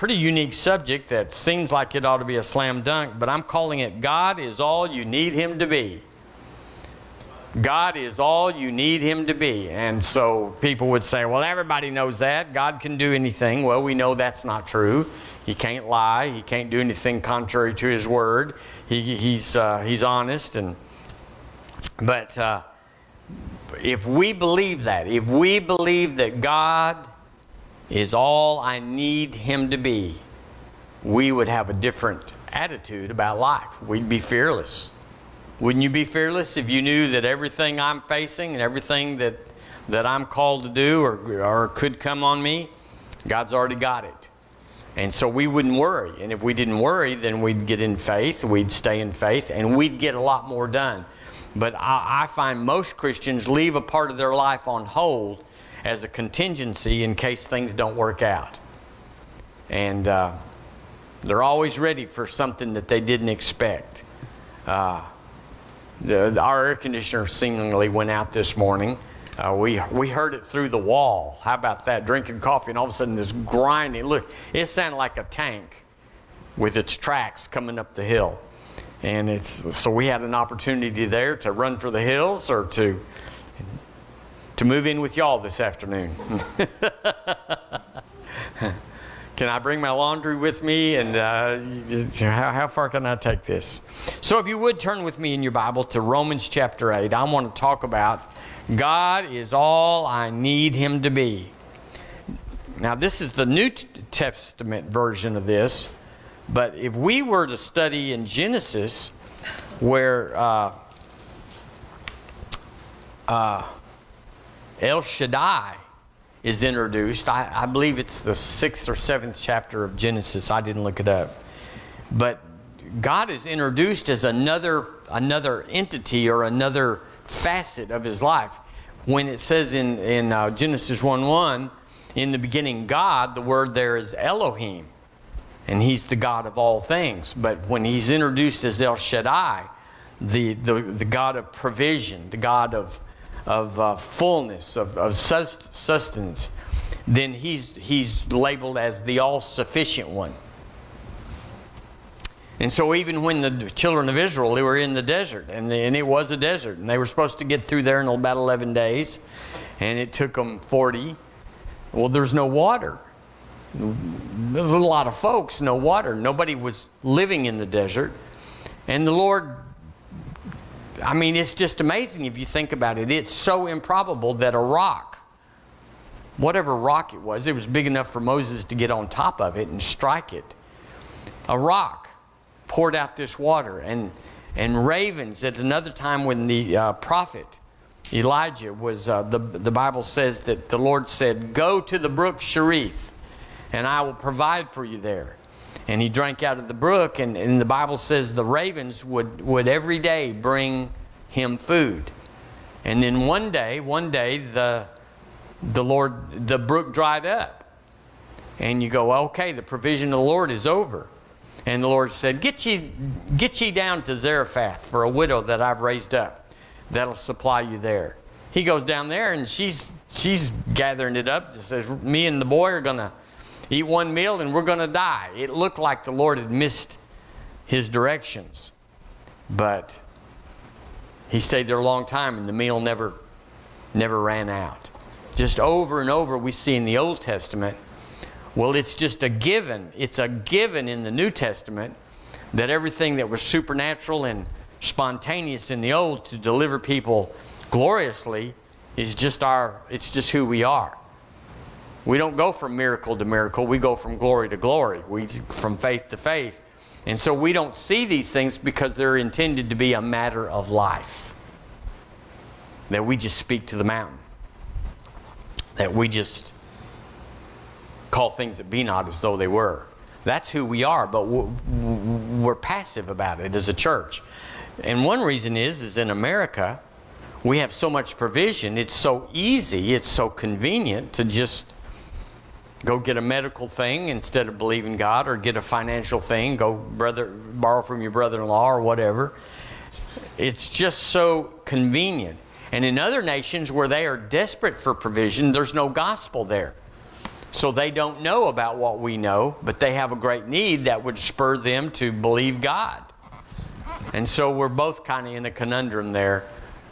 pretty unique subject that seems like it ought to be a slam dunk, but I'm calling it God is all you need Him to be. God is all you need Him to be. And so people would say, well, everybody knows that. God can do anything. Well, we know that's not true. He can't lie. He can't do anything contrary to His word. He, he's, uh, he's honest. And, but uh, if we believe that, if we believe that God is all I need Him to be, we would have a different attitude about life. We'd be fearless. Wouldn't you be fearless if you knew that everything I'm facing and everything that, that I'm called to do or, or could come on me, God's already got it? And so we wouldn't worry. And if we didn't worry, then we'd get in faith, we'd stay in faith, and we'd get a lot more done. But I, I find most Christians leave a part of their life on hold as a contingency in case things don't work out. And uh, they're always ready for something that they didn't expect. Uh, the, our air conditioner seemingly went out this morning. Uh, we, we heard it through the wall. How about that? Drinking coffee, and all of a sudden, this grinding. Look, it sounded like a tank with its tracks coming up the hill. And it's so we had an opportunity there to run for the hills or to to move in with y'all this afternoon. Can I bring my laundry with me? And uh, how, how far can I take this? So, if you would turn with me in your Bible to Romans chapter 8, I want to talk about God is all I need Him to be. Now, this is the New Testament version of this, but if we were to study in Genesis, where uh, uh, El Shaddai is introduced. I, I, believe it's the sixth or seventh chapter of Genesis. I didn't look it up. But God is introduced as another, another entity or another facet of his life. When it says in, in uh, Genesis 1 1, in the beginning, God, the word there is Elohim. And he's the God of all things. But when he's introduced as El Shaddai, the, the, the God of provision, the God of of uh, fullness, of, of sustenance, then he's, he's labeled as the all sufficient one. And so, even when the children of Israel they were in the desert, and, and it was a desert, and they were supposed to get through there in about 11 days, and it took them 40. Well, there's no water. There's a lot of folks, no water. Nobody was living in the desert. And the Lord I mean, it's just amazing if you think about it. It's so improbable that a rock, whatever rock it was, it was big enough for Moses to get on top of it and strike it. A rock poured out this water, and, and ravens at another time when the uh, prophet Elijah was, uh, the, the Bible says that the Lord said, Go to the brook Cherith, and I will provide for you there and he drank out of the brook and, and the bible says the ravens would, would every day bring him food. And then one day one day the the lord the brook dried up. And you go okay the provision of the lord is over. And the lord said get ye get ye down to zarephath for a widow that i've raised up that'll supply you there. He goes down there and she's she's gathering it up Just says me and the boy are gonna eat one meal and we're going to die. It looked like the Lord had missed his directions. But he stayed there a long time and the meal never never ran out. Just over and over we see in the Old Testament, well it's just a given. It's a given in the New Testament that everything that was supernatural and spontaneous in the old to deliver people gloriously is just our it's just who we are. We don't go from miracle to miracle, we go from glory to glory, we from faith to faith. And so we don't see these things because they're intended to be a matter of life. That we just speak to the mountain. That we just call things that be not as though they were. That's who we are, but we're passive about it as a church. And one reason is is in America, we have so much provision, it's so easy, it's so convenient to just go get a medical thing instead of believing God, or get a financial thing, go brother borrow from your brother-in-law or whatever. It's just so convenient. And in other nations where they are desperate for provision, there's no gospel there. So they don't know about what we know, but they have a great need that would spur them to believe God. And so we're both kind of in a conundrum there.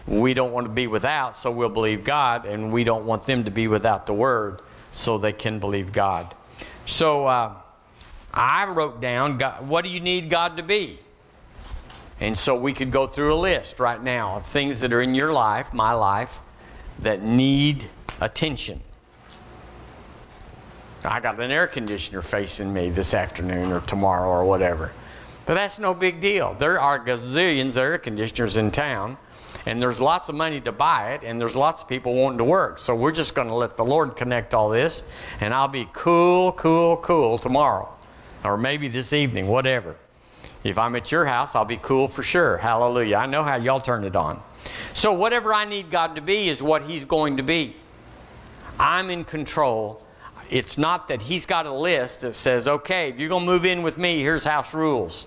We don't want to be without, so we'll believe God, and we don't want them to be without the Word, so they can believe God. So uh, I wrote down, God, what do you need God to be? And so we could go through a list right now of things that are in your life, my life, that need attention. I got an air conditioner facing me this afternoon or tomorrow or whatever. But that's no big deal. There are gazillions of air conditioners in town, and there's lots of money to buy it, and there's lots of people wanting to work. So we're just going to let the Lord connect all this, and I'll be cool, cool, cool tomorrow, or maybe this evening, whatever. If I'm at your house, I'll be cool for sure. Hallelujah. I know how y'all turn it on. So, whatever I need God to be is what He's going to be. I'm in control. It's not that He's got a list that says, okay, if you're going to move in with me, here's house rules.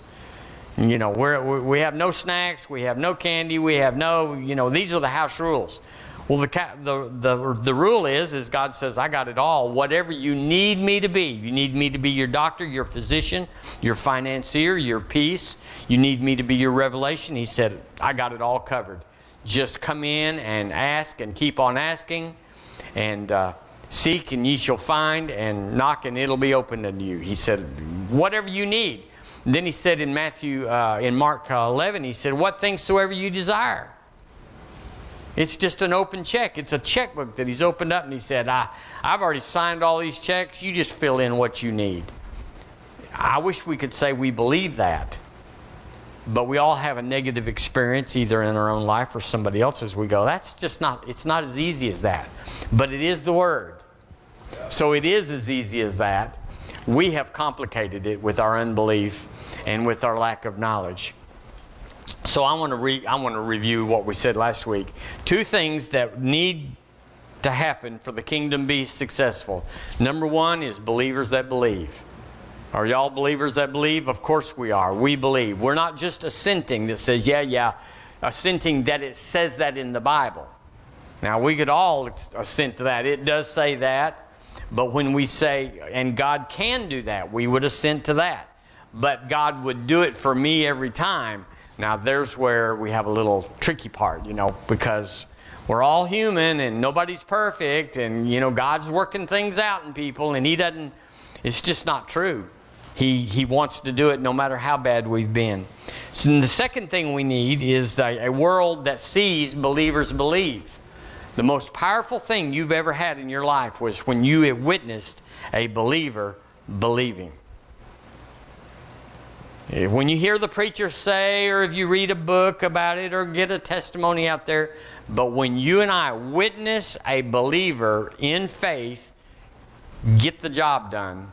You know, we're, we have no snacks, we have no candy, we have no, you know, these are the house rules. Well, the, the, the, the rule is, is God says, I got it all. Whatever you need me to be. You need me to be your doctor, your physician, your financier, your peace. You need me to be your revelation. He said, I got it all covered. Just come in and ask and keep on asking and uh, seek and ye shall find and knock and it'll be opened unto you. He said, whatever you need. Then he said in Matthew, uh, in Mark uh, 11, he said, what things soever you desire. It's just an open check. It's a checkbook that he's opened up and he said, I, I've already signed all these checks. You just fill in what you need. I wish we could say we believe that. But we all have a negative experience either in our own life or somebody else's. We go, that's just not, it's not as easy as that. But it is the Word. So it is as easy as that. We have complicated it with our unbelief and with our lack of knowledge. So I want to re- I want to review what we said last week. Two things that need to happen for the kingdom be successful. Number one is believers that believe. Are y'all believers that believe? Of course we are. We believe. We're not just assenting that says, yeah, yeah, assenting that it says that in the Bible. Now, we could all assent to that. It does say that. But when we say, and God can do that, we would assent to that. But God would do it for me every time. Now, there's where we have a little tricky part, you know, because we're all human and nobody's perfect, and, you know, God's working things out in people, and He doesn't, it's just not true. He, he wants to do it no matter how bad we've been. So, the second thing we need is a, a world that sees believers believe. The most powerful thing you've ever had in your life was when you have witnessed a believer believing. Eh, when you hear the preacher say, or if you read a book about it, or get a testimony out there, but when you and I witness a believer in faith get the job done,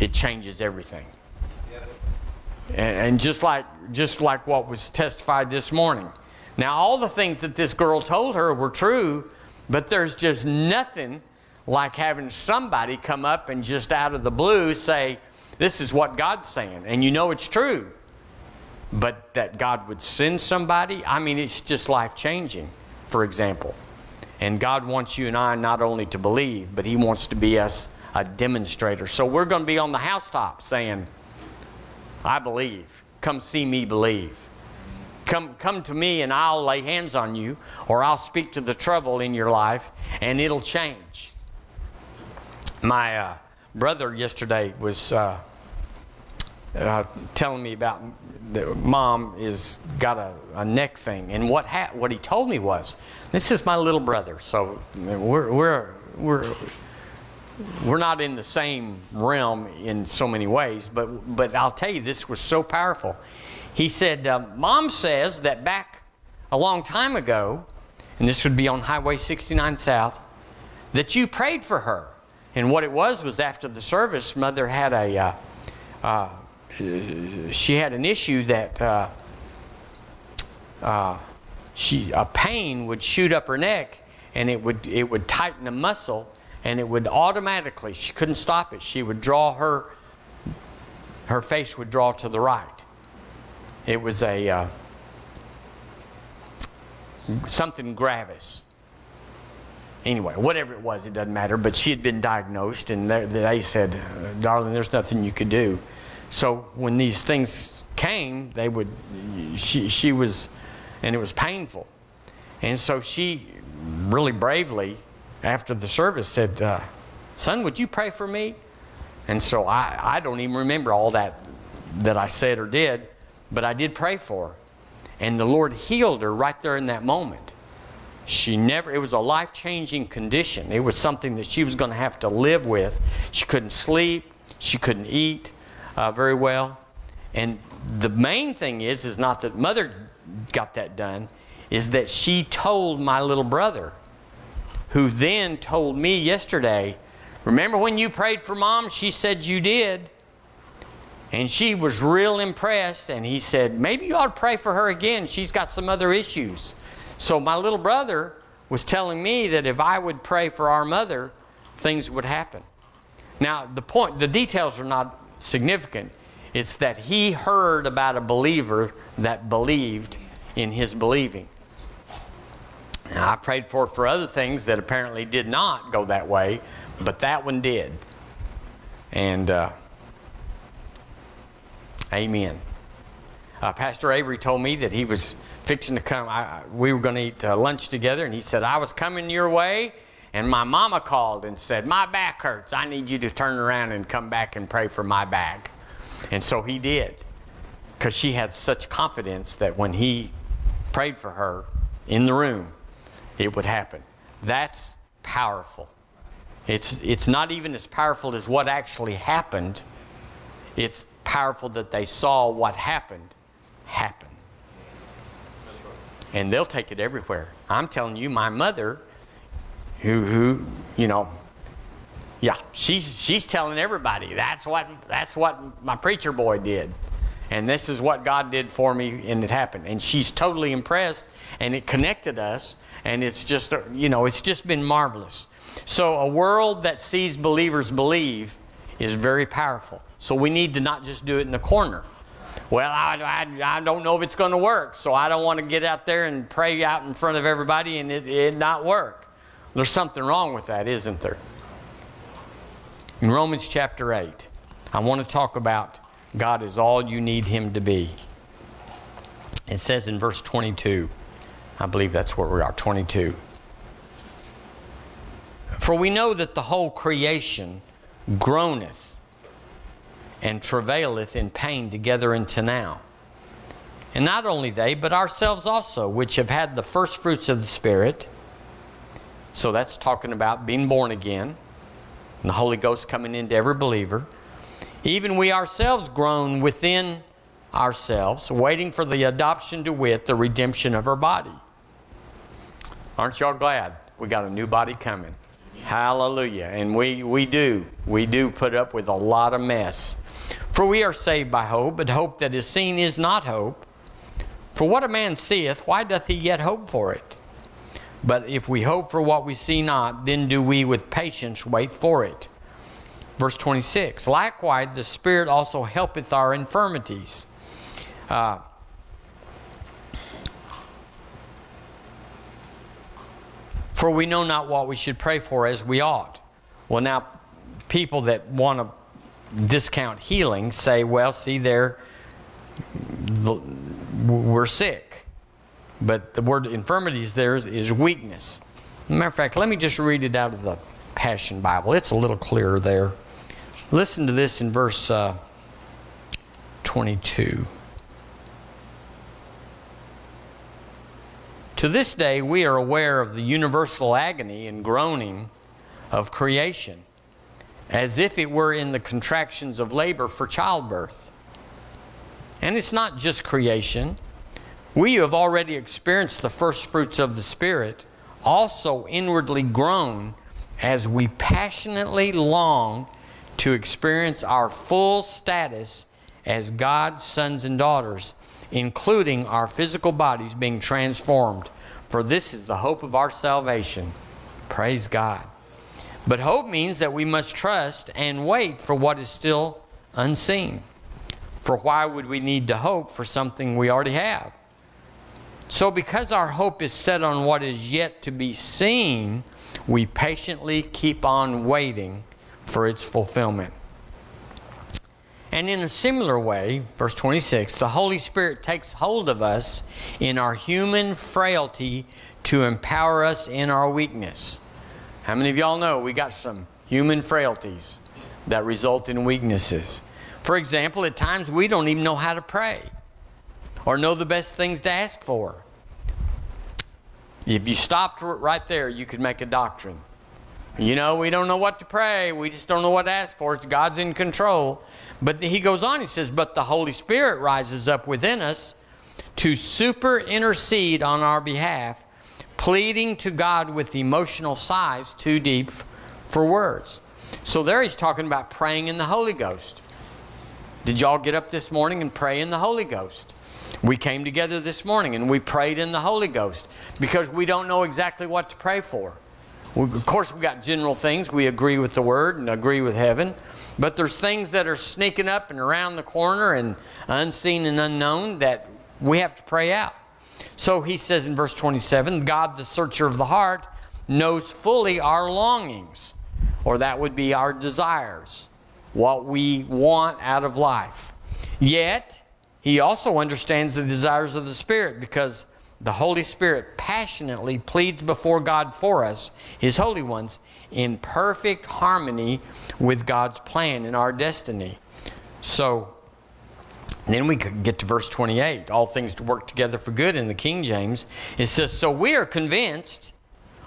it changes everything. And, just like just like what was testified this morning. Now, all the things that this girl told her were true, but there's just nothing like having somebody come up and just out of the blue say, this is what God's saying, and you know it's true. But that God would send somebody, I mean, it's just life changing, for example. And God wants you and I not only to believe, but He wants to be us a demonstrator. So we're going to be on the housetop saying, I believe. Come see me believe. Come, come to me and I'll lay hands on you, or I'll speak to the trouble in your life, and it'll change. My uh, brother yesterday was uh, uh, telling me about the mom is got a, a neck thing, and what ha- what he told me was, this is my little brother, so we're we're we're we're not in the same realm in so many ways, but but I'll tell you, this was so powerful. He said, uh, "Mom says that back a long time ago, and this would be on Highway 69 South, that you prayed for her." And what it was was after the service, mother had a, uh, uh, she had an issue that uh, uh, she a pain would shoot up her neck, and it would it would tighten a muscle, and it would automatically she couldn't stop it. She would draw her her face would draw to the right. It was a uh, something gravis anyway, whatever it was, it doesn't matter. But she had been diagnosed, and they, said, "Darling, there's nothing you could do." So when these things came, they would. She she was, and it was painful, and so she really bravely, after the service, said, uh, "Son, would you pray for me?" And so I I don't even remember all that that I said or did, but I did pray for her, and the Lord healed her right there in that moment. She never, it was a life changing condition. It was something that she was going to have to live with. She couldn't sleep, she couldn't eat uh, very well. And the main thing is, is not that mother got that done, is that she told my little brother, who then told me yesterday, Remember when you prayed for mom? She said you did. And she was real impressed, and he said, Maybe you ought to pray for her again. She's got some other issues. So my little brother was telling me that if I would pray for our mother, things would happen. Now, the point, the details are not significant. It's that he heard about a believer that believed in his believing. Now, I prayed for for other things that apparently did not go that way, but that one did. And uh, amen. Uh, Pastor Avery told me that he was fixing to come. I, we were going to eat uh, lunch together, and he said, I was coming your way, and my mama called and said, My back hurts. I need you to turn around and come back and pray for my back. And so he did, because she had such confidence that when he prayed for her in the room, it would happen. That's powerful. It's, it's not even as powerful as what actually happened, it's powerful that they saw what happened happen and they'll take it everywhere. I'm telling you, my mother, who who you know, yeah, she's she's telling everybody that's what that's what my preacher boy did, and this is what God did for me, and it happened. And she's totally impressed, and it connected us, and it's just you know it's just been marvelous. So a world that sees believers believe is very powerful. So we need to not just do it in the corner well, I, I, I don't know if it's going to work, so I don't want to get out there and pray out in front of everybody and it, it not work. There's something wrong with that, isn't there? In Romans chapter 8, I want to talk about God is all you need Him to be. It says in verse 22, I believe that's where we are, 22. For we know that the whole creation groaneth and travaileth in pain together unto now. And not only they, but ourselves also, which have had the first fruits of the Spirit. So that's talking about being born again, and the Holy Ghost coming into every believer. Even we ourselves groan within ourselves, waiting for the adoption to wit, the redemption of our body. Aren't y'all glad we got a new body coming? Hallelujah. And we, we do. We do put up with a lot of mess. For we are saved by hope, but hope that is seen is not hope. For what a man seeth, why doth he yet hope for it? But if we hope for what we see not, then do we with patience wait for it. Verse 26 Likewise, the Spirit also helpeth our infirmities. Uh, for we know not what we should pray for as we ought. Well, now, people that want to discount healing say, well, see, there, we're sick. But the word infirmities there is, is weakness. Matter of fact, let me just read it out of the Passion Bible. It's a little clearer there. Listen to this in verse uh, 22. To this day, we are aware of the universal agony and groaning of creation as if it were in the contractions of labor for childbirth. And it's not just creation. We who have already experienced the first fruits of the Spirit also inwardly groan as we passionately long to experience our full status as God's sons and daughters, including our physical bodies being transformed. For this is the hope of our salvation. Praise God. But hope means that we must trust and wait for what is still unseen. For why would we need to hope for something we already have? So, because our hope is set on what is yet to be seen, we patiently keep on waiting for its fulfillment. And in a similar way, verse 26, the Holy Spirit takes hold of us in our human frailty to empower us in our weakness. How many of y'all know we got some human frailties that result in weaknesses? For example, at times we don't even know how to pray or know the best things to ask for. If you stopped right there, you could make a doctrine. You know, we don't know what to pray. We just don't know what to ask for. God's in control. But he goes on, he says, But the Holy Spirit rises up within us to super intercede on our behalf, pleading to God with emotional sighs too deep for words. So there he's talking about praying in the Holy Ghost. Did y'all get up this morning and pray in the Holy Ghost? We came together this morning and we prayed in the Holy Ghost because we don't know exactly what to pray for. We, of course, we've got general things. We agree with the Word and agree with heaven. But there's things that are sneaking up and around the corner and unseen and unknown that we have to pray out. So he says in verse 27 God, the searcher of the heart, knows fully our longings, or that would be our desires, what we want out of life. Yet, he also understands the desires of the Spirit because the Holy Spirit passionately pleads before God for us, His holy ones, in perfect harmony with God's plan and our destiny. So, then we could get to verse 28. All things to work together for good in the King James. It says, So we are convinced.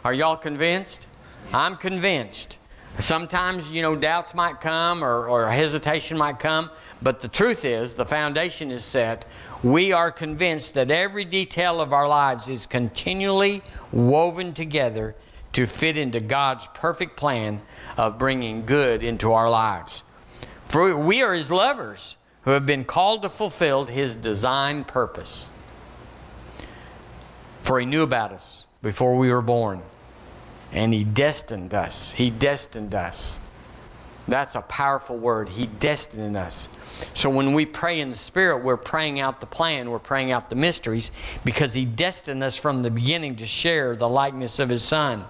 Are y'all convinced? I'm convinced Sometimes, you know, doubts might come or, or hesitation might come, but the truth is, the foundation is set. We are convinced that every detail of our lives is continually woven together to fit into God's perfect plan of bringing good into our lives. For we are His lovers who have been called to fulfill His design purpose. For He knew about us before we were born and He destined us. He destined us. That's a powerful word. He destined us. So when we pray in the Spirit, we're praying out the plan, we're praying out the mysteries, because He destined us from the beginning to share the likeness of His Son.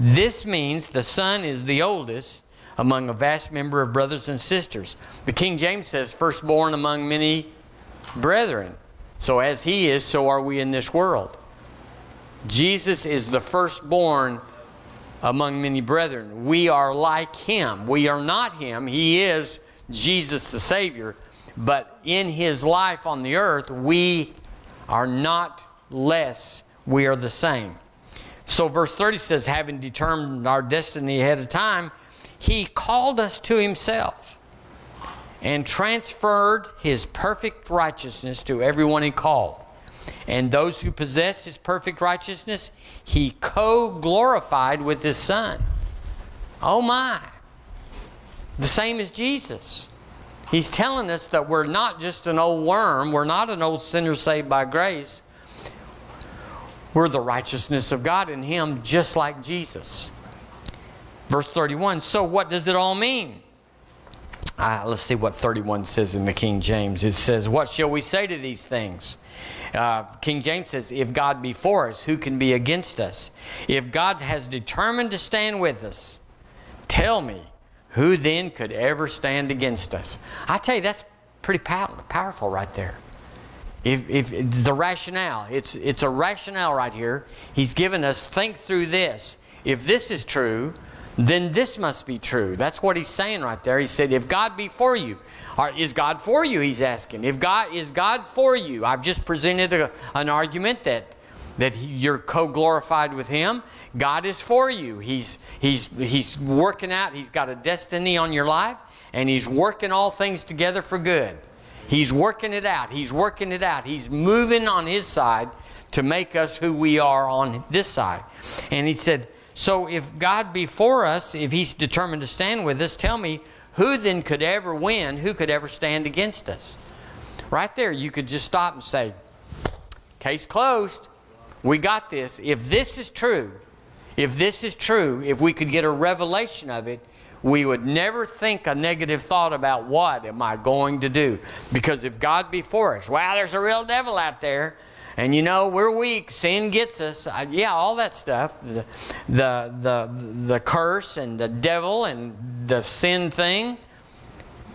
This means the Son is the oldest among a vast number of brothers and sisters. The King James says, firstborn among many brethren. So as He is, so are we in this world. Jesus is the firstborn among many brethren. We are like him. We are not him. He is Jesus the Savior. But in his life on the earth, we are not less. We are the same. So, verse 30 says, having determined our destiny ahead of time, he called us to himself and transferred his perfect righteousness to everyone he called. And those who possess his perfect righteousness, he co glorified with his Son. Oh my. The same as Jesus. He's telling us that we're not just an old worm, we're not an old sinner saved by grace. We're the righteousness of God in Him, just like Jesus. Verse 31 So, what does it all mean? Uh, let's see what 31 says in the King James. It says, What shall we say to these things? Uh, King James says, If God be for us, who can be against us? If God has determined to stand with us, tell me, who then could ever stand against us? I tell you, that's pretty pow- powerful right there. If, if the rationale, it's, it's a rationale right here. He's given us, think through this. If this is true, then this must be true. That's what he's saying right there. He said, If God be for you, or is God for you? He's asking. If God is God for you, I've just presented a, an argument that that he, you're co-glorified with him. God is for you. He's he's he's working out. He's got a destiny on your life and he's working all things together for good. He's working it out. He's working it out. He's moving on his side to make us who we are on this side. And he said so if God be for us, if He's determined to stand with us, tell me who then could ever win? Who could ever stand against us? Right there, you could just stop and say, Case closed. We got this. If this is true, if this is true, if we could get a revelation of it, we would never think a negative thought about what am I going to do. Because if God be for us, wow, there's a real devil out there. And you know, we're weak. Sin gets us. Uh, yeah, all that stuff. The, the, the, the curse and the devil and the sin thing.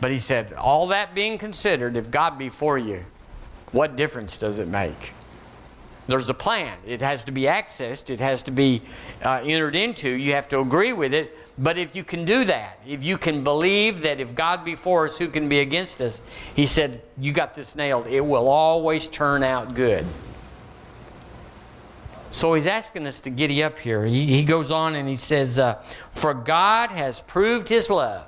But he said, all that being considered, if God be for you, what difference does it make? There's a plan. It has to be accessed, it has to be uh, entered into. You have to agree with it. But if you can do that, if you can believe that if God be for us, who can be against us? He said, You got this nailed. It will always turn out good. So he's asking us to giddy up here. He, he goes on and he says, uh, For God has proved his love.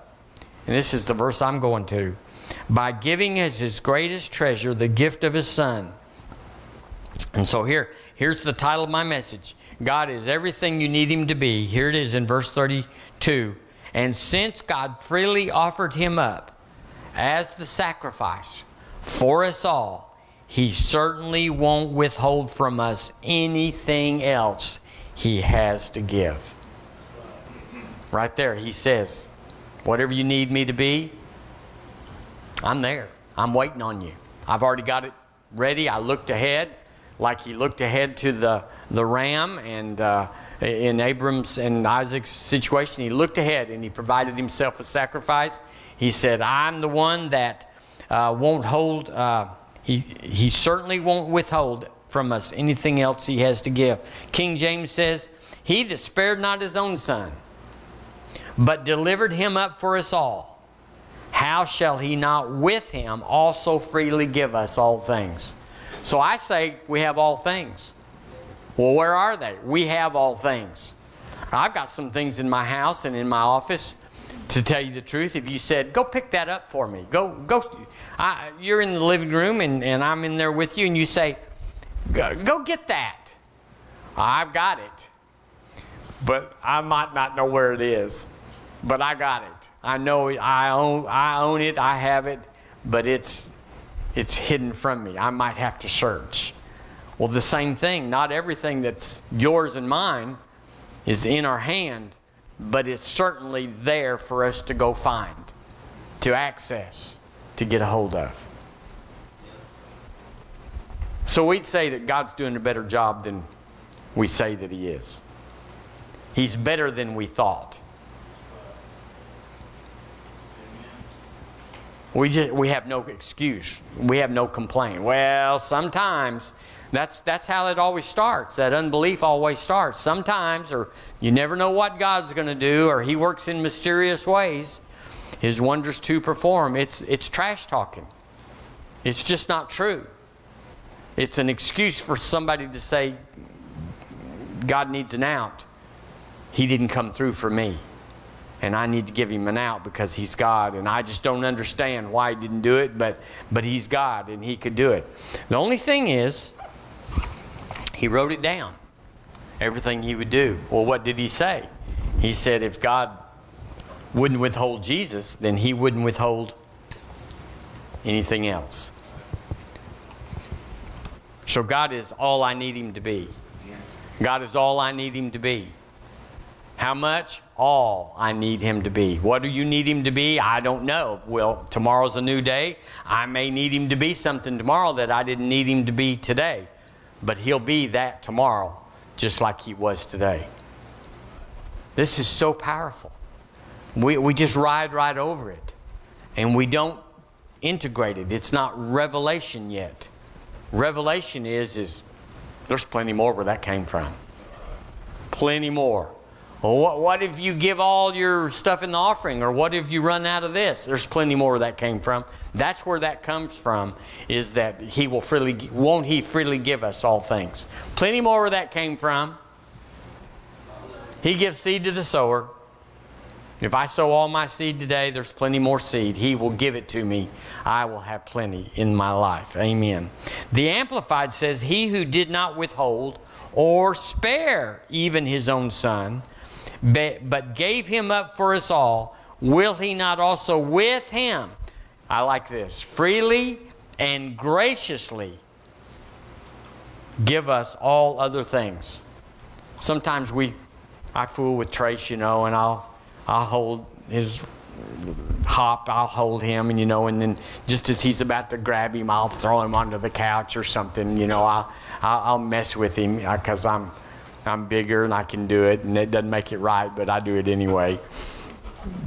And this is the verse I'm going to. By giving as his greatest treasure the gift of his son and so here, here's the title of my message. God is everything you need him to be. Here it is in verse 32. And since God freely offered him up as the sacrifice for us all, he certainly won't withhold from us anything else he has to give. Right there, he says, Whatever you need me to be, I'm there. I'm waiting on you. I've already got it ready. I looked ahead like he looked ahead to the, the ram and uh, in Abram's and Isaac's situation, he looked ahead and he provided himself a sacrifice. He said, I'm the one that uh, won't hold, uh, he, he certainly won't withhold from us anything else he has to give. King James says, He that spared not his own son, but delivered him up for us all, how shall he not with him also freely give us all things? So I say we have all things. Well, where are they? We have all things. I've got some things in my house and in my office. To tell you the truth, if you said, "Go pick that up for me," go, go. I, you're in the living room and, and I'm in there with you, and you say, "Go, go get that." I've got it, but I might not know where it is. But I got it. I know I own. I own it. I have it, but it's it's hidden from me. I might have to search. Well, the same thing. Not everything that's yours and mine is in our hand, but it's certainly there for us to go find, to access, to get a hold of. So we'd say that God's doing a better job than we say that He is. He's better than we thought. We just we have no excuse. We have no complaint. Well, sometimes that's that's how it always starts. That unbelief always starts. Sometimes or you never know what God's going to do or he works in mysterious ways. His wonders to perform. It's it's trash talking. It's just not true. It's an excuse for somebody to say God needs an out. He didn't come through for me and I need to give him an out because he's God. And I just don't understand why he didn't do it, but, but he's God and he could do it. The only thing is, he wrote it down, everything he would do. Well, what did he say? He said if God wouldn't withhold Jesus, then he wouldn't withhold anything else. So God is all I need him to be. God is all I need him to be. How much? All I need him to be. What do you need him to be? I don't know. Well, tomorrow's a new day. I may need him to be something tomorrow that I didn't need him to be today. But he'll be that tomorrow, just like he was today. This is so powerful. We, we just ride right over it. And we don't integrate it. It's not revelation yet. Revelation is, is there's plenty more where that came from. Plenty more. Well, what, what if you give all your stuff in the offering? Or what if you run out of this? There's plenty more where that came from. That's where that comes from, is that He will freely, won't He freely give us all things? Plenty more where that came from. He gives seed to the sower. If I sow all my seed today, there's plenty more seed. He will give it to me. I will have plenty in my life. Amen. The Amplified says, He who did not withhold or spare even his own son, but gave him up for us all, will he not also with him, I like this, freely and graciously give us all other things? Sometimes we, I fool with Trace, you know, and I'll, I'll hold his hop, I'll hold him, and you know, and then just as he's about to grab him, I'll throw him onto the couch or something. You know, I'll I'll, I'll mess with him uh, because I'm I'm bigger and I can do it, and it doesn't make it right, but I do it anyway.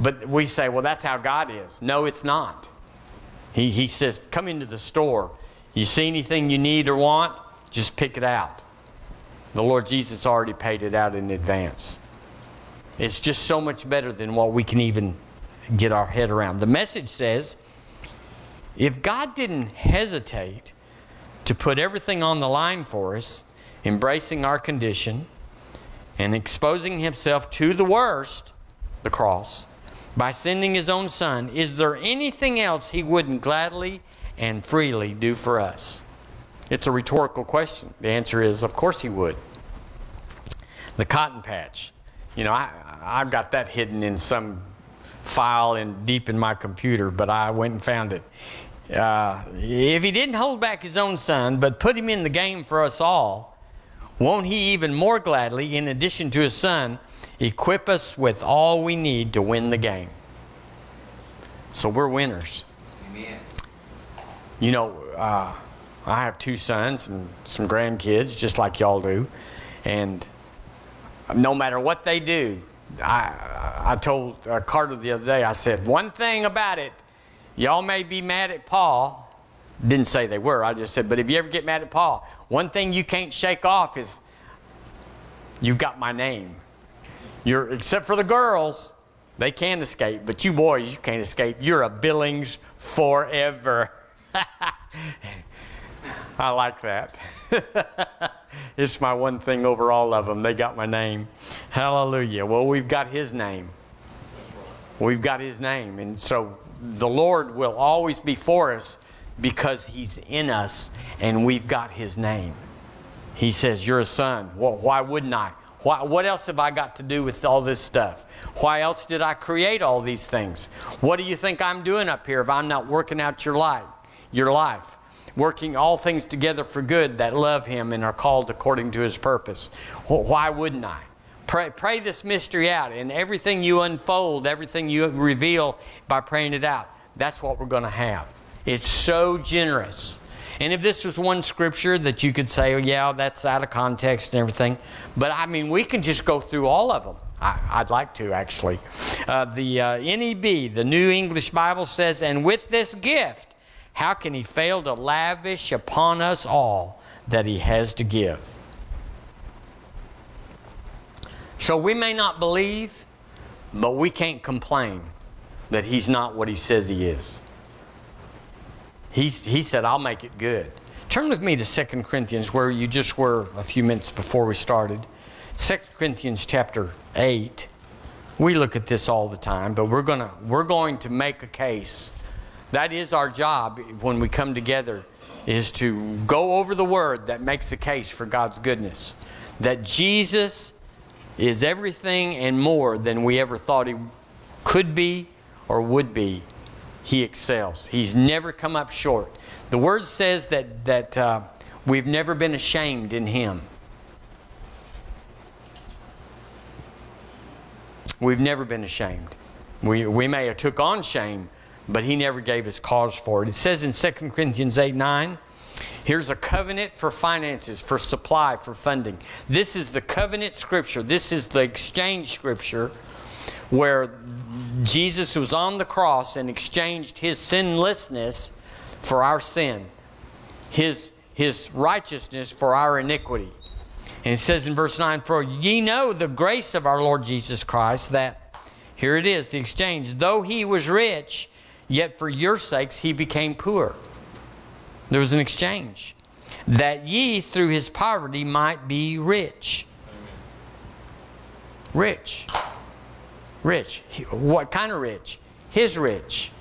But we say, well, that's how God is. No, it's not. He, he says, come into the store. You see anything you need or want, just pick it out. The Lord Jesus already paid it out in advance. It's just so much better than what we can even get our head around. The message says if God didn't hesitate to put everything on the line for us, embracing our condition and exposing himself to the worst, the cross, by sending his own son, is there anything else he wouldn't gladly and freely do for us? It's a rhetorical question. The answer is, of course, he would. The cotton patch. You know, I, I've got that hidden in some file in deep in my computer, but I went and found it. Uh, if he didn't hold back his own son, but put him in the game for us all, won't he even more gladly, in addition to his son, equip us with all we need to win the game? So we're winners. Amen. You know, uh, I have two sons and some grandkids, just like y'all do. And no matter what they do, I, I told uh, Carter the other day, I said, one thing about it, y'all may be mad at Paul. Didn't say they were, I just said, but if you ever get mad at Paul, one thing you can't shake off is you've got my name. You're, except for the girls, they can escape, but you boys, you can't escape. You're a Billings forever. I like that. it's my one thing over all of them. They got my name. Hallelujah. Well, we've got His name. We've got His name. And so the Lord will always be for us because He's in us and we've got His name. He says, You're a son. Well, why wouldn't I? Why, what else have I got to do with all this stuff? Why else did I create all these things? What do you think I'm doing up here if I'm not working out your life? Your life working all things together for good that love him and are called according to his purpose. Why wouldn't I? Pray, pray this mystery out, and everything you unfold, everything you reveal by praying it out, that's what we're going to have. It's so generous. And if this was one scripture that you could say, oh, yeah, that's out of context and everything, but I mean, we can just go through all of them. I, would like to, actually. Uh, the uh, NEB, the New English Bible says, and with this gift, how can he fail to lavish upon us all that he has to give? So we may not believe, but we can't complain that he's not what he says he is. He's, he said, I'll make it good. Turn with me to 2 Corinthians, where you just were a few minutes before we started. 2 Corinthians chapter 8. We look at this all the time, but we're, gonna, we're going to make a case that is our job when we come together is to go over the word that makes a case for God's goodness. That Jesus is everything and more than we ever thought he could be or would be. He excels. He's never come up short. The word says that, that uh, we've never been ashamed in him. We've never been ashamed. We, we may have took on shame, but he never gave us cause for it. It says in 2 Corinthians 8 9, here's a covenant for finances, for supply, for funding. This is the covenant scripture, this is the exchange scripture where Jesus was on the cross and exchanged his sinlessness for our sin, his, his righteousness for our iniquity. And it says in verse 9, For ye know the grace of our Lord Jesus Christ, that, here it is, the exchange, though he was rich, Yet for your sakes he became poor. There was an exchange. That ye through his poverty might be rich. Rich. Rich. What kind of rich? His rich.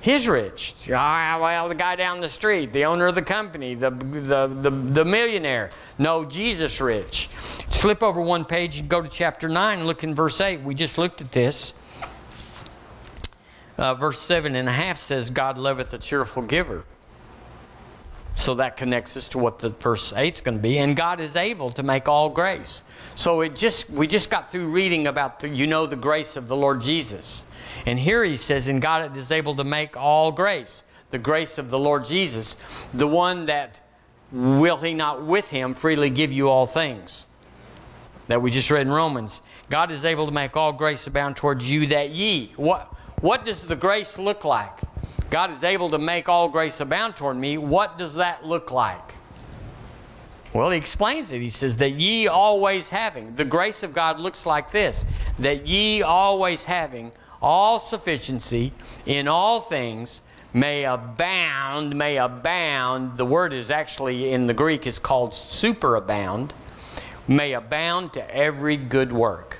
His rich. Ah, well, the guy down the street, the owner of the company, the, the, the, the millionaire. No, Jesus rich. Slip over one page and go to chapter 9 look in verse 8. We just looked at this uh, verse seven and a half says, God loveth a cheerful giver. So that connects us to what the verse 8 is going to be. And God is able to make all grace. So it just we just got through reading about the you know the grace of the Lord Jesus. And here he says, and God is able to make all grace. The grace of the Lord Jesus, the one that will he not with him freely give you all things? That we just read in Romans. God is able to make all grace abound towards you that ye. What what does the grace look like? God is able to make all grace abound toward me. What does that look like? Well, he explains it. He says, That ye always having. The grace of God looks like this that ye always having all sufficiency in all things may abound, may abound. The word is actually in the Greek is called superabound. May abound to every good work.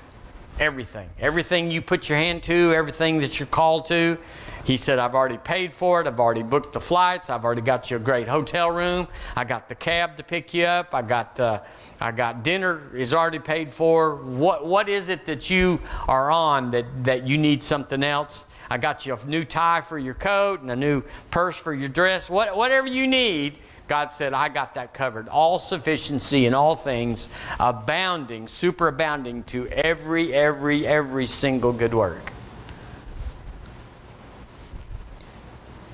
Everything. Everything you put your hand to, everything that you're called to, he said, I've already paid for it. I've already booked the flights. I've already got you a great hotel room. I got the cab to pick you up. I got, uh, I got dinner is already paid for. What, what is it that you are on that, that you need something else? I got you a new tie for your coat and a new purse for your dress. What, whatever you need, God said, I got that covered. All sufficiency in all things, abounding, superabounding to every, every, every single good work.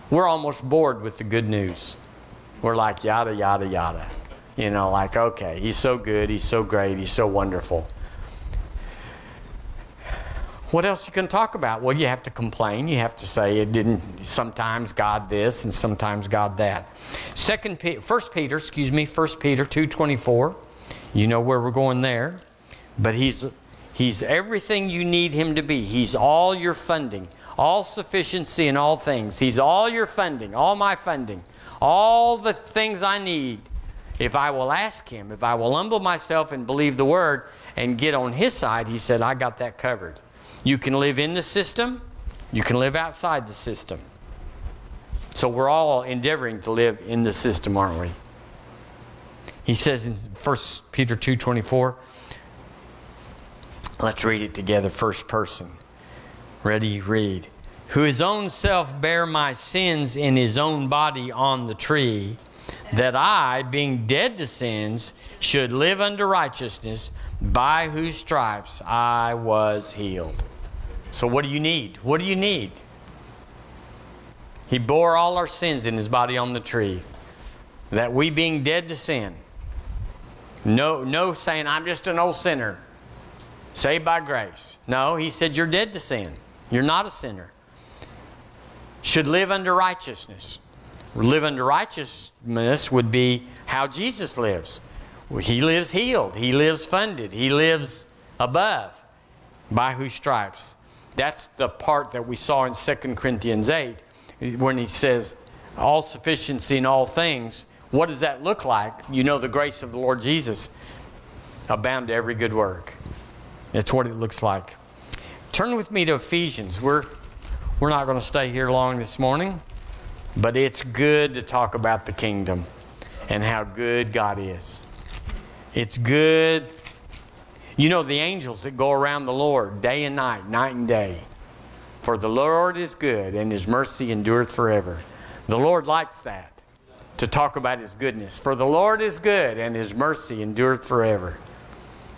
We're almost bored with the good news. We're like, yada, yada, yada. You know, like, okay, he's so good, he's so great, he's so wonderful. What else you can talk about? Well, you have to complain. You have to say it didn't. Sometimes God this, and sometimes God that. Second, First Peter, excuse me, First Peter two twenty four. You know where we're going there, but he's he's everything you need him to be. He's all your funding, all sufficiency in all things. He's all your funding, all my funding, all the things I need. If I will ask Him, if I will humble myself and believe the Word and get on His side, He said, I got that covered. You can live in the system, you can live outside the system. So we're all endeavoring to live in the system, aren't we? He says in 1 Peter 2:24, let's read it together, first person. Ready, read. Who his own self bare my sins in his own body on the tree, that I, being dead to sins, should live unto righteousness, by whose stripes I was healed. So, what do you need? What do you need? He bore all our sins in his body on the tree, that we, being dead to sin, no, no saying, I'm just an old sinner, saved by grace. No, he said, You're dead to sin. You're not a sinner. Should live under righteousness. Live under righteousness would be how Jesus lives. He lives healed. He lives funded. He lives above. By whose stripes? That's the part that we saw in 2 Corinthians 8 when he says, All sufficiency in all things. What does that look like? You know, the grace of the Lord Jesus abound to every good work. That's what it looks like. Turn with me to Ephesians. We're, we're not going to stay here long this morning, but it's good to talk about the kingdom and how good God is. It's good. You know, the angels that go around the Lord day and night, night and day. For the Lord is good and his mercy endureth forever. The Lord likes that, to talk about his goodness. For the Lord is good and his mercy endureth forever.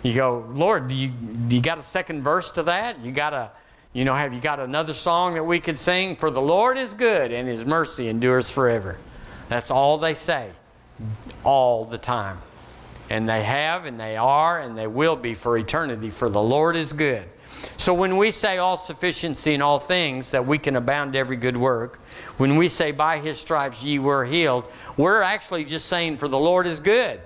You go, Lord, do you, do you got a second verse to that? You got a, you know, have you got another song that we could sing? For the Lord is good and his mercy endures forever. That's all they say all the time. And they have and they are and they will be for eternity, for the Lord is good. So when we say all sufficiency in all things, that we can abound every good work, when we say by his stripes ye were healed, we're actually just saying for the Lord is good.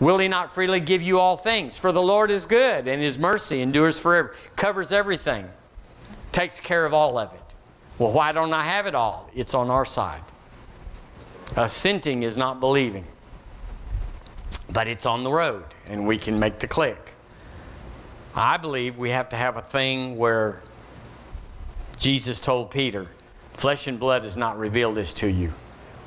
Will he not freely give you all things? For the Lord is good, and his mercy endures forever. Covers everything, takes care of all of it. Well, why don't I have it all? It's on our side. Assenting is not believing, but it's on the road, and we can make the click. I believe we have to have a thing where Jesus told Peter, Flesh and blood has not revealed this to you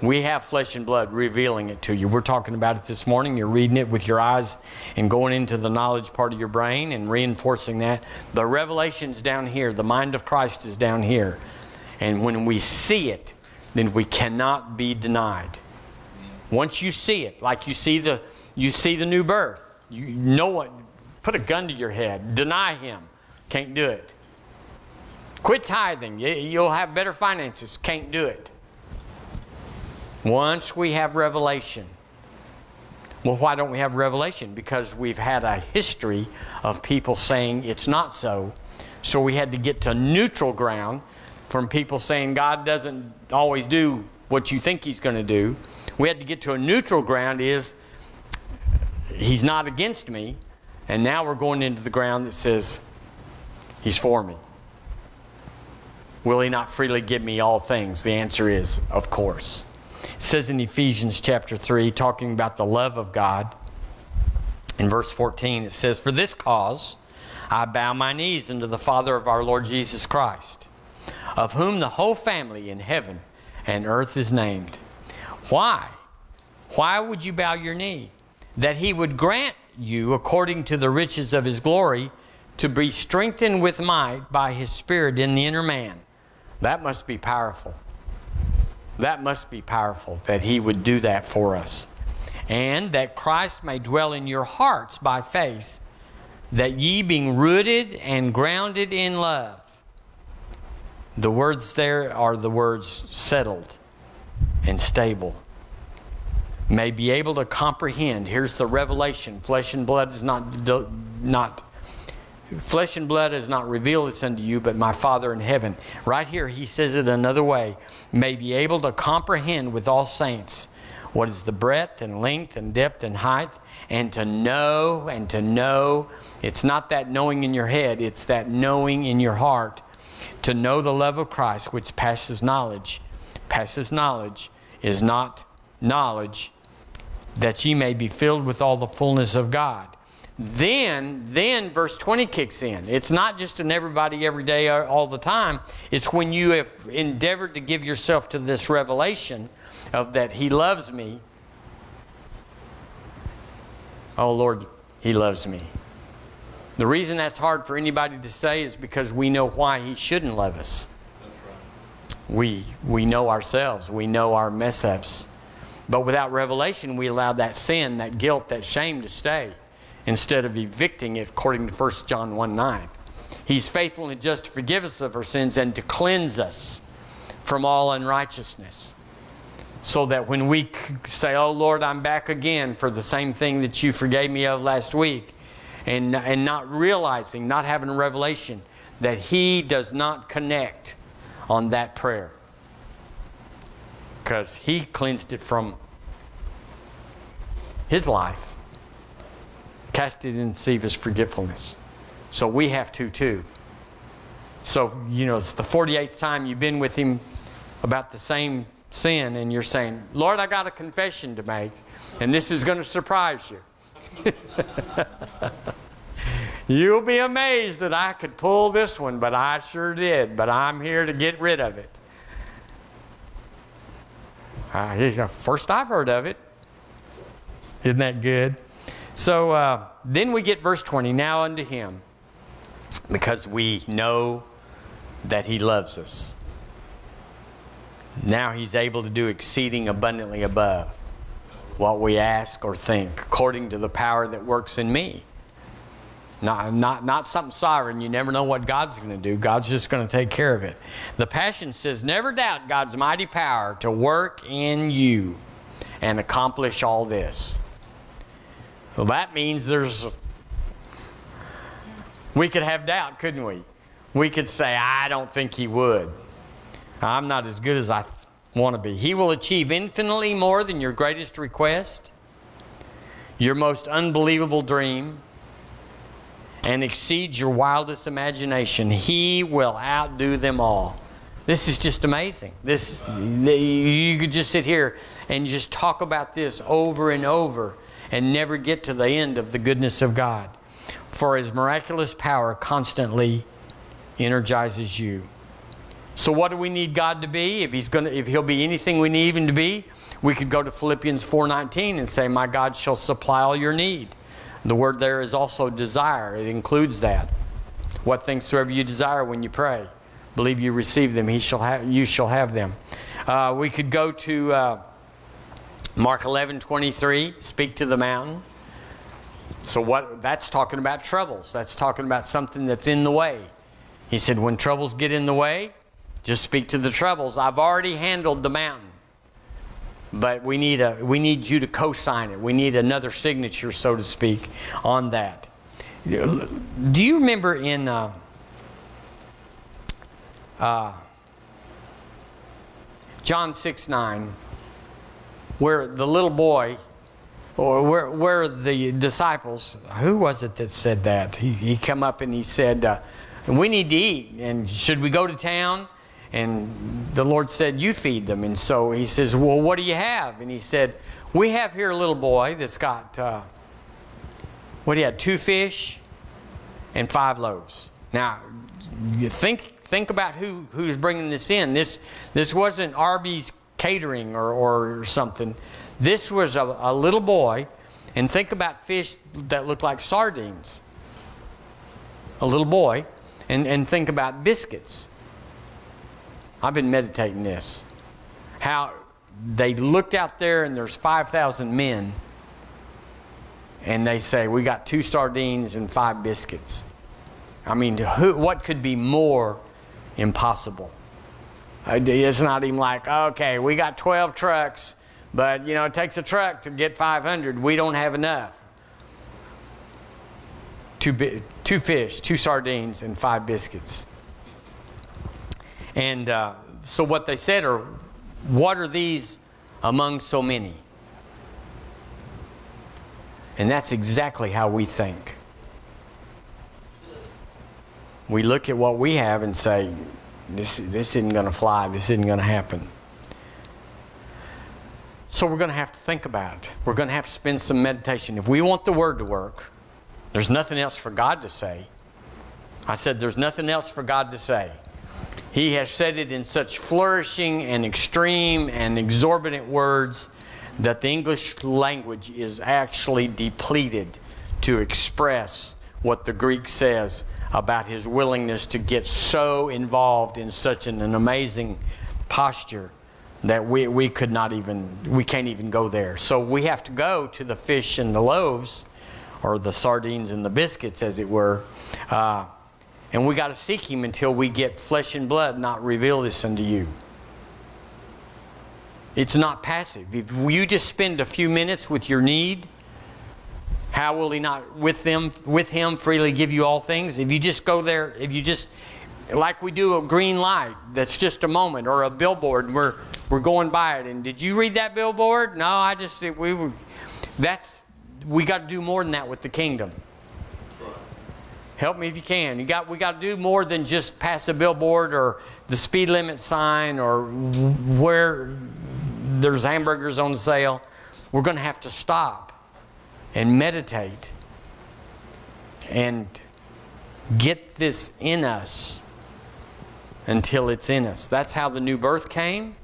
we have flesh and blood revealing it to you. We're talking about it this morning. You're reading it with your eyes and going into the knowledge part of your brain and reinforcing that. The revelation's down here. The mind of Christ is down here. And when we see it, then we cannot be denied. Once you see it, like you see the you see the new birth, you know what put a gun to your head, deny him. Can't do it. Quit tithing. You'll have better finances. Can't do it. Once we have revelation. Well, why don't we have revelation? Because we've had a history of people saying it's not so. So we had to get to neutral ground from people saying God doesn't always do what you think He's going to do. We had to get to a neutral ground is He's not against me. And now we're going into the ground that says He's for me. Will He not freely give me all things? The answer is, of course. It says in Ephesians chapter 3, talking about the love of God, in verse 14, it says, For this cause I bow my knees unto the Father of our Lord Jesus Christ, of whom the whole family in heaven and earth is named. Why? Why would you bow your knee? That he would grant you, according to the riches of his glory, to be strengthened with might by his Spirit in the inner man. That must be powerful. That must be powerful that He would do that for us. And that Christ may dwell in your hearts by faith, that ye being rooted and grounded in love. The words there are the words settled and stable. May be able to comprehend. Here's the revelation. Flesh and blood is not, not Flesh and blood has not revealed this unto you, but my Father in heaven. Right here, he says it another way may be able to comprehend with all saints what is the breadth and length and depth and height, and to know and to know. It's not that knowing in your head, it's that knowing in your heart. To know the love of Christ, which passes knowledge. Passes knowledge is not knowledge that ye may be filled with all the fullness of God then then verse 20 kicks in. It's not just in everybody every day uh, all the time. It's when you have endeavored to give yourself to this revelation of that he loves me. Oh lord he loves me. The reason that's hard for anybody to say is because we know why he shouldn't love us. We we know ourselves. We know our mess ups but without revelation we allow that sin that guilt that shame to stay instead of evicting it according to 1 John 1 9. He's faithful and just to forgive us of our sins and to cleanse us from all unrighteousness. So that when we say, Oh Lord, I'm back again for the same thing that you forgave me of last week, and, and not realizing, not having a revelation, that He does not connect on that prayer. Because He cleansed it from His life cast it in the his forgetfulness. So we have to too. So, you know, it's the 48th time you've been with him about the same sin, and you're saying, Lord, I got a confession to make, and this is going to surprise you. You'll be amazed that I could pull this one, but I sure did. But I'm here to get rid of it. Uh, first I've heard of it. Isn't that good? So uh, then we get verse 20 now unto him, because we know that he loves us. Now he's able to do exceeding abundantly above what we ask or think, according to the power that works in me. Not, not, not something sovereign. You never know what God's going to do. God's just going to take care of it. The Passion says, Never doubt God's mighty power to work in you and accomplish all this. Well, that means there's. We could have doubt, couldn't we? We could say, I don't think he would. I'm not as good as I want to be. He will achieve infinitely more than your greatest request, your most unbelievable dream, and exceeds your wildest imagination. He will outdo them all. This is just amazing. This you could just sit here and just talk about this over and over and never get to the end of the goodness of God. For his miraculous power constantly energizes you. So what do we need God to be? If he's going to if he'll be anything we need him to be, we could go to Philippians 4:19 and say, "My God shall supply all your need." The word there is also desire. It includes that. What things soever you desire when you pray, believe you receive them, he shall have, you shall have them. Uh, we could go to uh, Mark 11, 23, speak to the mountain. So what that's talking about troubles. That's talking about something that's in the way. He said, when troubles get in the way, just speak to the troubles. I've already handled the mountain. But we need a we need you to co-sign it. We need another signature, so to speak, on that. Do you remember in uh, uh, John 6 9, where the little boy, or where, where the disciples, who was it that said that? He, he come up and he said, uh, We need to eat, and should we go to town? And the Lord said, You feed them. And so he says, Well, what do you have? And he said, We have here a little boy that's got, uh, what you have, two fish and five loaves. Now, you think, think about who, who's bringing this in. This, this wasn't Arby's catering or, or something. This was a, a little boy, and think about fish that look like sardines. A little boy, and, and think about biscuits I've been meditating this. How they looked out there and there's 5,000 men, and they say, We got two sardines and five biscuits. I mean, who, what could be more impossible? It's not even like, okay, we got 12 trucks, but you know, it takes a truck to get 500. We don't have enough. Two, two fish, two sardines, and five biscuits. And uh, so what they said are, what are these among so many? And that's exactly how we think. We look at what we have and say, this, this isn't going to fly, this isn't going to happen. So we're going to have to think about it. We're going to have to spend some meditation. If we want the word to work, there's nothing else for God to say. I said, there's nothing else for God to say. He has said it in such flourishing and extreme and exorbitant words that the English language is actually depleted to express what the Greek says about his willingness to get so involved in such an, an amazing posture that we, we could not even we can't even go there so we have to go to the fish and the loaves or the sardines and the biscuits as it were uh, and we got to seek Him until we get flesh and blood not reveal this unto you. It's not passive. If you just spend a few minutes with your need, how will He not with them with Him freely give you all things? If you just go there, if you just like we do a green light, that's just a moment, or a billboard, we're we're going by it. And did you read that billboard? No, I just we were. That's we got to do more than that with the kingdom. Help me if you can. You got, we got to do more than just pass a billboard or the speed limit sign or where there's hamburgers on sale. We're going to have to stop and meditate and get this in us until it's in us. That's how the new birth came.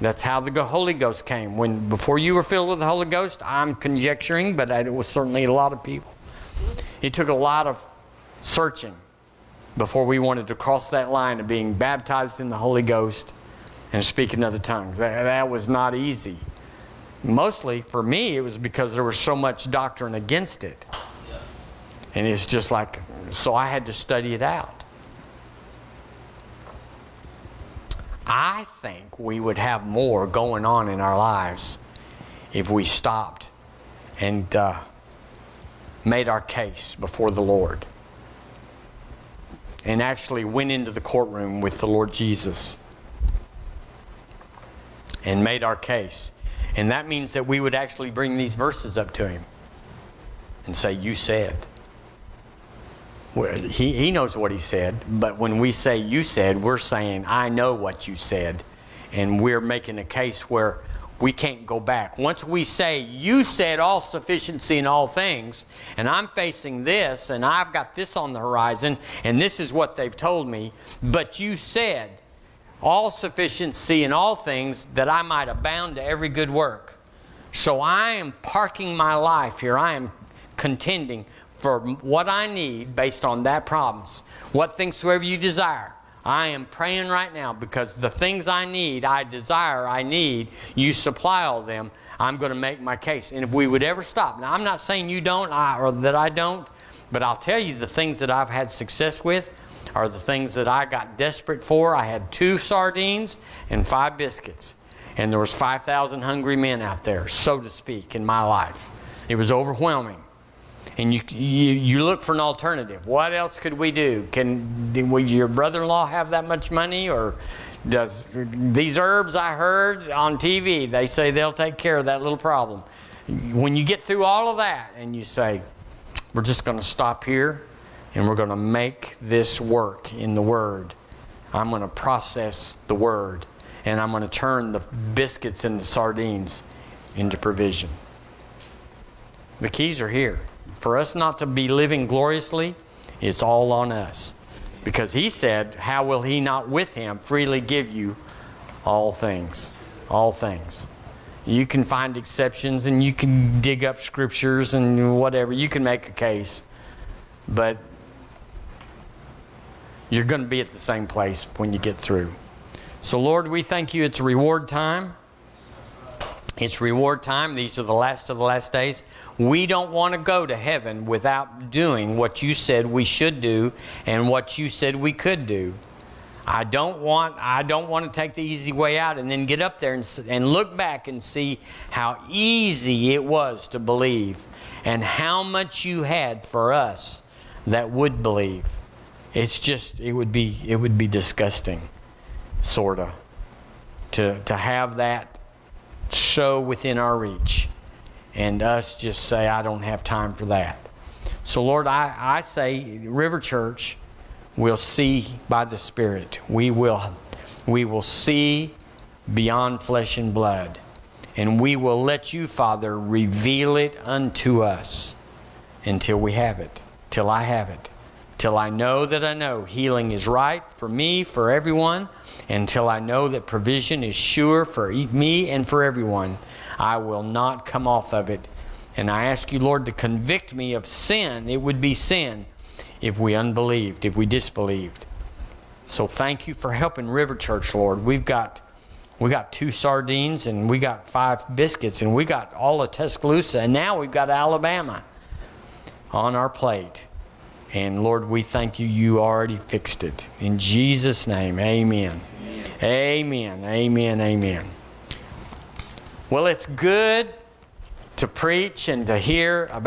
That's how the Holy Ghost came. When before you were filled with the Holy Ghost, I'm conjecturing, but it was certainly a lot of people. It took a lot of searching before we wanted to cross that line of being baptized in the Holy Ghost and speaking other tongues. That, that was not easy. Mostly for me, it was because there was so much doctrine against it. And it's just like, so I had to study it out. I think we would have more going on in our lives if we stopped and uh, made our case before the Lord and actually went into the courtroom with the Lord Jesus and made our case. And that means that we would actually bring these verses up to him and say, You said. He, he knows what he said, but when we say you said, we're saying, I know what you said. And we're making a case where we can't go back. Once we say, You said all sufficiency in all things, and I'm facing this, and I've got this on the horizon, and this is what they've told me, but you said all sufficiency in all things that I might abound to every good work. So I am parking my life here. I am contending for what I need based on that promise. What things soever you desire, I am praying right now because the things I need, I desire, I need, you supply all them. I'm going to make my case. And if we would ever stop, now I'm not saying you don't I, or that I don't, but I'll tell you the things that I've had success with are the things that I got desperate for. I had two sardines and five biscuits. And there was 5,000 hungry men out there, so to speak, in my life. It was overwhelming. And you, you, you look for an alternative. What else could we do? Can would your brother-in-law have that much money, or does these herbs I heard on TV? They say they'll take care of that little problem. When you get through all of that, and you say, "We're just going to stop here, and we're going to make this work in the Word," I'm going to process the Word, and I'm going to turn the biscuits and the sardines into provision. The keys are here. For us not to be living gloriously, it's all on us. Because he said, How will he not with him freely give you all things? All things. You can find exceptions and you can dig up scriptures and whatever. You can make a case. But you're going to be at the same place when you get through. So, Lord, we thank you. It's reward time. It's reward time. These are the last of the last days. We don't want to go to heaven without doing what you said we should do and what you said we could do. I don't want I don't want to take the easy way out and then get up there and, and look back and see how easy it was to believe and how much you had for us that would believe. It's just it would be it would be disgusting, sorta, to to have that so within our reach and us just say, I don't have time for that. So, Lord, I, I say, River Church will see by the Spirit. We will, we will see beyond flesh and blood. And we will let you, Father, reveal it unto us until we have it, till I have it, till I know that I know healing is right for me, for everyone, until I know that provision is sure for me and for everyone. I will not come off of it. And I ask you, Lord, to convict me of sin. It would be sin if we unbelieved, if we disbelieved. So thank you for helping River Church, Lord. We've got we got two sardines and we got five biscuits and we got all of Tuscaloosa and now we've got Alabama on our plate. And Lord, we thank you. You already fixed it. In Jesus' name, amen. Amen. Amen. Amen. Well, it's good to preach and to hear about.